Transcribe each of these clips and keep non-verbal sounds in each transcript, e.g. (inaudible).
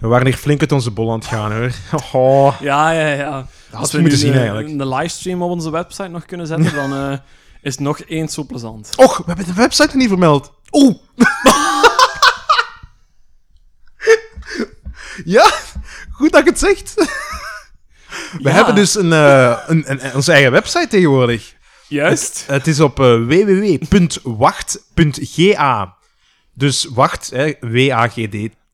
We waren hier flink uit onze bol aan het gaan, hoor. (laughs) Oh, Ja, ja, ja. dat Als we je moeten zien, een, eigenlijk. een livestream op onze website nog kunnen zetten, dan eh, is het nog eens zo plezant. Och, we hebben de website nog niet vermeld. Oeh. (laughs) ja, goed dat ik het zegt. (laughs) We Ja. hebben dus een, eh, een, een, onze eigen website tegenwoordig. Juist. Het is op eh, www.wacht.ga. Dus wacht, hè,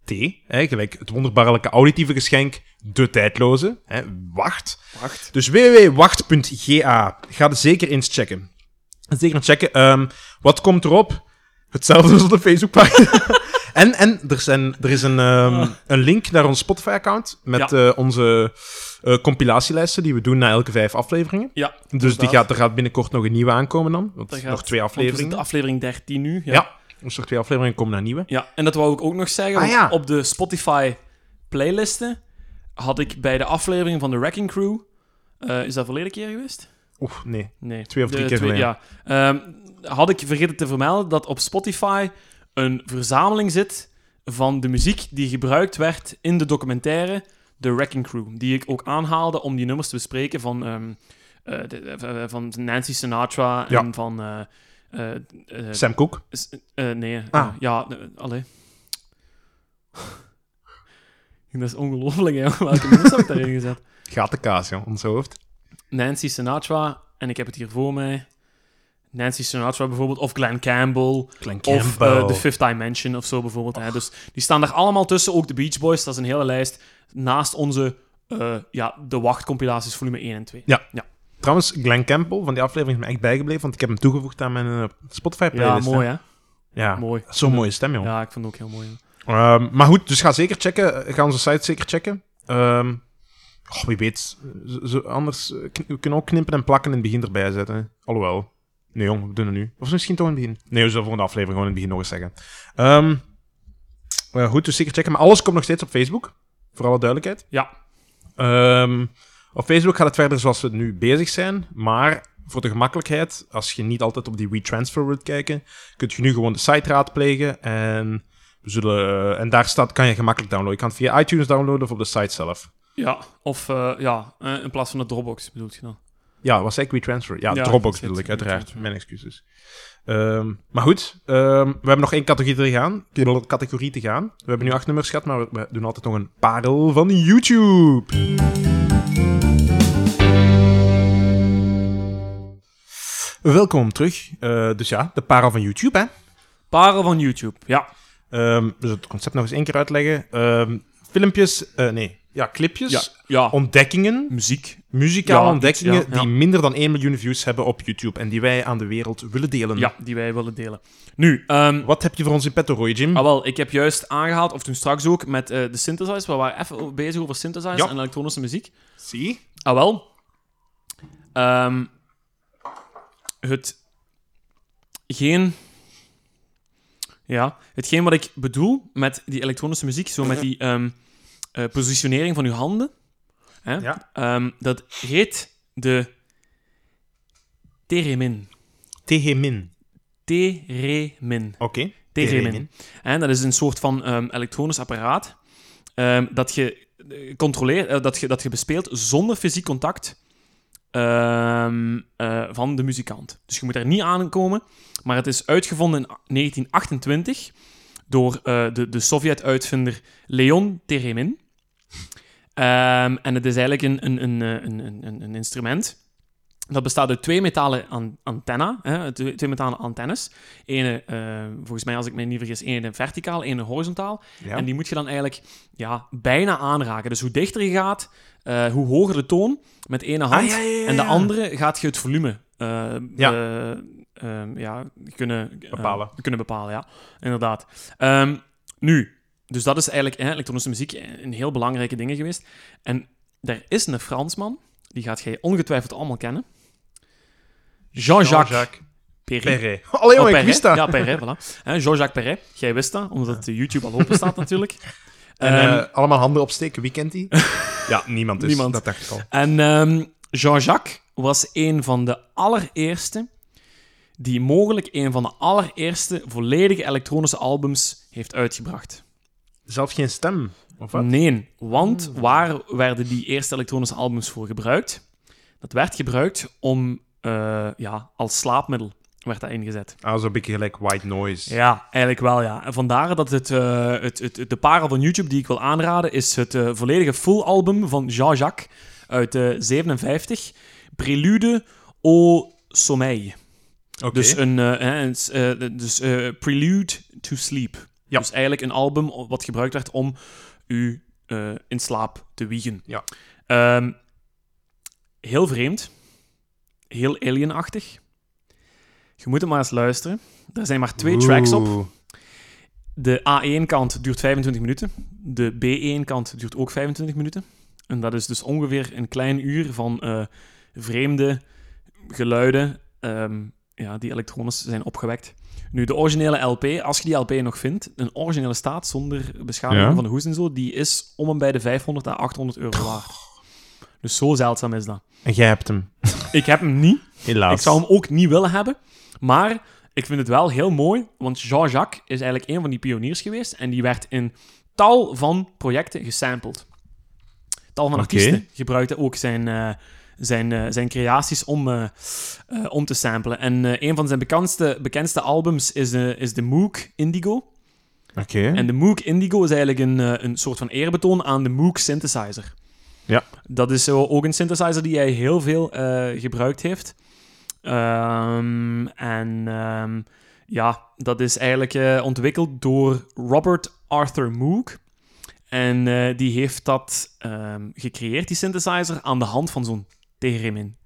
W-A-G-D-T, hè, gelijk het wonderbaarlijke auditieve geschenk, de tijdloze, hè, wacht. Wacht. Dus www.wacht.ga. Ga er zeker eens checken. Zeker eens checken. Ehm, wat komt erop? Hetzelfde als op de Facebookpagina. (laughs) en en er, zijn, er is een, ehm, een link naar ons Spotify-account met Ja. eh, onze eh, compilatielijsten die we doen na elke vijf afleveringen. Ja. Dus die gaat, er gaat binnenkort nog een nieuwe aankomen dan. Want nog twee afleveringen. aflevering 13 nu. Ja. Ja. Dus nog twee afleveringen komen naar nieuwe. Ja, en dat wou ik ook nog zeggen. Ah, ja. Op de Spotify playlisten had ik bij de aflevering van de Wrecking Crew... eh, is dat verleden keer geweest? Oeh, nee. Nee. Twee of drie De keer geleden. Ja. Ehm, had ik vergeten te vermelden dat op Spotify een verzameling zit van de muziek die gebruikt werd in de documentaire The Wrecking Crew. Die ik ook aanhaalde om die nummers te bespreken van, ehm, eh, de- eh, van Nancy Sinatra en Ja. van... eh, eh, Sam Cooke. S- eh, nee. Ah. ja, uh, allee. (laughs) dat is ongelooflijk, hè. Welke nummers heb ik daarin gezet? Gatenkaas, joh, ons hoofd. Nancy Sinatra, en ik heb het hier voor mij. Nancy Sinatra bijvoorbeeld, of Glenn Campbell, Glenn of Campbell. eh, The Fifth Dimension of zo bijvoorbeeld. Hè. Dus die staan daar allemaal tussen, ook de Beach Boys, dat is een hele lijst, naast onze, eh, ja, de wachtcompilaties volume 1 en 2. Trouwens, Glenn Campbell van die aflevering is me echt bijgebleven, want ik heb hem toegevoegd aan mijn eh, Ja, Spotify-playlist. mooi hè? Ja, Mooi. zo'n mooie stem, joh. Ja, ik vond het ook heel mooi. Ehm, maar goed, dus ga zeker checken. Ga onze site zeker checken. Ehm, oh, wie weet. Zo, anders eh, we kunnen ook knippen en plakken in het begin erbij zetten. Alhoewel. Nee, jong, we doen het nu. Of misschien toch in het begin. Nee, we zullen volgende aflevering gewoon in het begin nog eens zeggen. Eh, goed, dus zeker checken. Maar alles komt nog steeds op Facebook. Voor alle duidelijkheid. Ja. Ehm, op Facebook gaat het verder zoals we nu bezig zijn. Maar voor de gemakkelijkheid, als je niet altijd op die WeTransfer wilt kijken, kunt je nu gewoon de site raadplegen. En, we zullen, en daar staat, kan je gemakkelijk downloaden. Je kan het via iTunes downloaden of op de site zelf. Ja, of eh, ja, eh, in plaats van de Dropbox bedoelt je dan? Ja, was ik WeTransfer? Ja, Ja, Dropbox bedoel ik, uiteraard. Mijn excuses. Ehm, maar goed, ehm, we hebben nog één categorie te gaan. Categorie te gaan. We hebben nu acht nummers gehad, maar we, we doen altijd nog een parel van YouTube. Welkom terug. Eh, dus ja, de parel van YouTube, hè. Parel van YouTube, ja. Ehm, dus het concept nog eens één keer uitleggen. Ehm, filmpjes, eh, nee, ja, clipjes, Ja, ja. ontdekkingen, muziek. muzikale Ja, ontdekkingen die minder dan 1 miljoen views hebben op YouTube en die wij aan de wereld willen delen. Ja, die wij willen delen. Nu, ehm, Wat heb je voor ons in petto, Roy Jim? ah, wel, ik heb juist aangehaald, of toen straks ook, met eh, de synthesizers. We waren even bezig over synthesizers en elektronische muziek. Zie? Ah, wel. Het... Geen... Ja, hetgeen wat ik bedoel met die elektronische muziek, zo met die ehm, eh, positionering van uw handen, hè, Ja. ehm, dat heet de theremin. Tegemin. Theremin. Oké. Theremin. En dat is een soort van ehm, elektronisch apparaat dat je eh, controleert, eh, dat, je, dat je bespeelt zonder fysiek contact ehm, eh, van de muzikant. Dus je moet er niet aankomen, maar het is uitgevonden in 1928 door eh, de, de Sovjet-uitvinder Leon Theremin. Ehm, en het is eigenlijk een, een, een, eh, een instrument. Dat bestaat uit twee metalen an antenna, hè, twee, twee metalen antennes. Ene, eh, volgens mij, als ik me niet vergis, ene verticaal, ene horizontaal. Ja. En die moet je dan eigenlijk ja, bijna aanraken. Dus hoe dichter je gaat, eh, hoe hoger de toon met ene hand. Ah, ja, ja, En de andere gaat je het volume eh, Ja. eh, ehm, ja, kunnen, Bepalen. kunnen bepalen, ja. Inderdaad. Ehm, nu, dus dat is eigenlijk hè, elektronische muziek een heel belangrijke dingen geweest. En er is een Fransman, die gaat jij ongetwijfeld allemaal kennen. Jean-Jacques Perret. Perret. (laughs) Allee, Oh, ik Perret. wist dat. Ja, Perret, voilà. Jean-Jacques Perret. Jij wist dat, omdat YouTube al open staat natuurlijk. (laughs) En Ehm, eh, allemaal handen opsteken. Wie kent die? (laughs) ja, niemand dus. Niemand. Dat dacht ik al. En ehm, Jean-Jacques was een van de allereerste die mogelijk een van de allereerste volledige elektronische albums heeft uitgebracht. Zelf geen stem. Of wat? Nee, want waar werden die eerste elektronische albums voor gebruikt? Dat werd gebruikt om, eh, ja, als slaapmiddel werd dat ingezet. Ah, zo'n beetje gelijk white noise. Ja, eigenlijk wel, ja. En vandaar dat het, eh, het, het, het- de parel van YouTube die ik wil aanraden, is het eh, volledige full album van Jean-Jacques uit eh 57, Prélude au Sommeil. Oké. Dus, een, eh, dus Prelude to Sleep. Ja. Dus eigenlijk een album wat gebruikt werd om u eh, in slaap te wiegen. Ja. Ehm, heel vreemd. Heel alienachtig. Je moet het maar eens luisteren. Er zijn maar twee tracks op. De A1-kant duurt 25 minuten. De B1-kant duurt ook 25 minuten. En dat is dus ongeveer een klein uur van eh, vreemde geluiden ehm, ja, die elektronisch zijn opgewekt. Nu, de originele LP, als je die LP nog vindt, een originele staat zonder beschadiging Ja. van de hoes en zo, die is om en bij de 500 à 800 euro waard. Dus zo zeldzaam is dat. En jij hebt hem. (laughs) Ik heb hem niet. Helaas. Ik zou hem ook niet willen hebben. Maar ik vind het wel heel mooi, want Jean-Jacques is eigenlijk een van die pioniers geweest. En die werd in tal van projecten gesampled. Tal van artiesten gebruikten ook zijn, eh, zijn, eh, zijn creaties om, eh, eh, om te samplen. En een van zijn bekendste, bekendste albums is, is de Moog Indigo. Oké. En de Moog Indigo is eigenlijk een, een soort van eerbetoon aan de Moog synthesizer. Ja. Dat is zo ook een synthesizer die hij heel veel gebruikt heeft. Ehm, en ehm, ja, dat is eigenlijk ontwikkeld door Robert Arthur Moog. En die heeft dat ehm, gecreëerd, die synthesizer, aan de hand van zo'n theremin.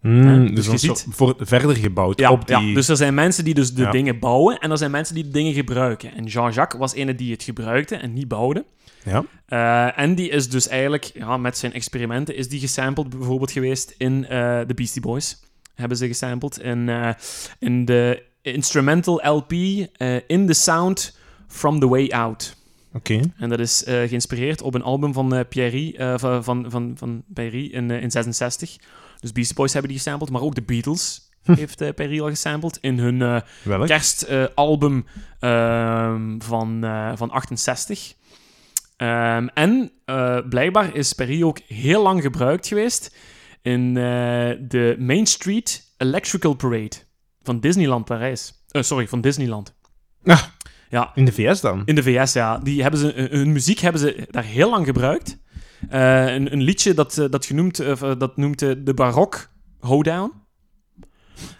Hmm, Ja, dus dus je ziet- voor, verder gebouwd Ja, op die... ja, dus er zijn mensen die dus de Ja. dingen bouwen en er zijn mensen die de dingen gebruiken. En Jean-Jacques was ene die het gebruikte en niet bouwde. Ja. Eh, en die is dus eigenlijk, ja, met zijn experimenten, is die gesampled bijvoorbeeld geweest in eh The Beastie Boys. Hebben ze gesampled in, eh, in de instrumental LP eh, In the Sound From the Way Out. Oké. En dat is eh, geïnspireerd op een album van eh Pierre, eh, van, van, van, van Pierre in, in 66. Dus Beastie Boys hebben die gesampled, maar ook de Beatles heeft eh Pierre al gesampled in hun kerstalbum ehm, van, van 68. Ehm, en blijkbaar is Perry ook heel lang gebruikt geweest in de Main Street Electrical Parade van Disneyland Parijs. Sorry, van Disneyland. Ah. Ja, In de VS dan? in de VS, ja. Die hebben ze, hun muziek hebben ze daar heel lang gebruikt. Eh, een, een liedje dat, eh, dat, genoemd, eh, dat noemt de Barok Hoedown.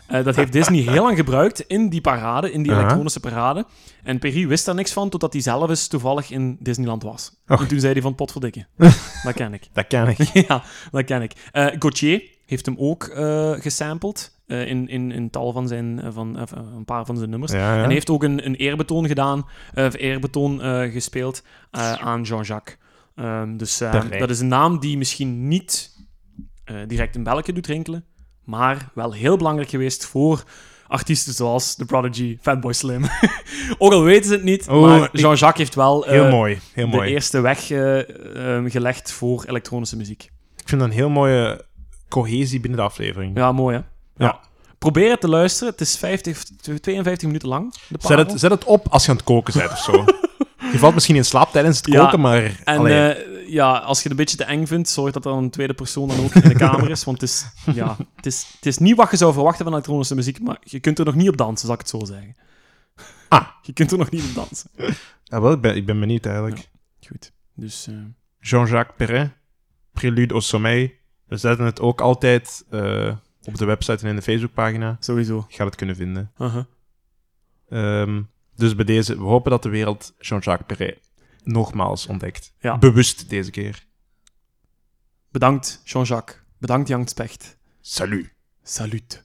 Eh, dat heeft Disney (laughs) heel lang gebruikt in die parade, in die elektronische parade. En Perry wist daar niks van, totdat hij zelf eens toevallig in Disneyland was. En toen zei hij van, potverdikke. (laughs) dat ken ik. Dat ken ik. (laughs) ja, dat ken ik. Eh Gauthier heeft hem ook eh gesampled eh, in, in, in tal van zijn, eh, van, eh, een paar van zijn nummers. Ja, ja. En hij heeft ook een, een eerbetoon gedaan, of eerbetoon gespeeld aan Jean-Jacques. Ehm, dus dat is een naam die misschien niet direct een belletje doet rinkelen, maar wel heel belangrijk geweest voor artiesten zoals The Prodigy, Fatboy Slim. (laughs) ook al weten ze het niet, Oh, maar Jean-Jacques heeft wel Heel mooi. Heel de mooi. eerste weg eh, ehm, gelegd voor elektronische muziek. Ik vind dat een heel mooie cohesie binnen de aflevering. Ja, mooi hè? Ja. Probeer het te luisteren. Het is 50, 52 minuten lang. De Zet, het, zet het op als je aan het koken bent of zo. (laughs) je valt misschien in slaap tijdens het Ja, koken, maar... En eh, ja, als je het een beetje te eng vindt, zorg dat er een tweede persoon dan ook in de kamer is. Want het is, ja, het, is, het is niet wat je zou verwachten van elektronische muziek, maar je kunt er nog niet op dansen, zal ik het zo zeggen. Ah. (laughs) Je kunt er nog niet op dansen. Ja, wel, ik, ben, ik ben benieuwd eigenlijk. Goed. Dus eh, Jean-Jacques Perrin, Prélude au Sommeil. We zetten het ook altijd eh, op de website en in de Facebookpagina. sowieso. Je gaat het kunnen vinden. Ehm, dus bij deze, we hopen dat de wereld Jean-Jacques Perrin nogmaals ontdekt. Ja. Bewust deze keer. Bedankt, Jean-Jacques. Bedankt, Jan Specht. Salut. Salut.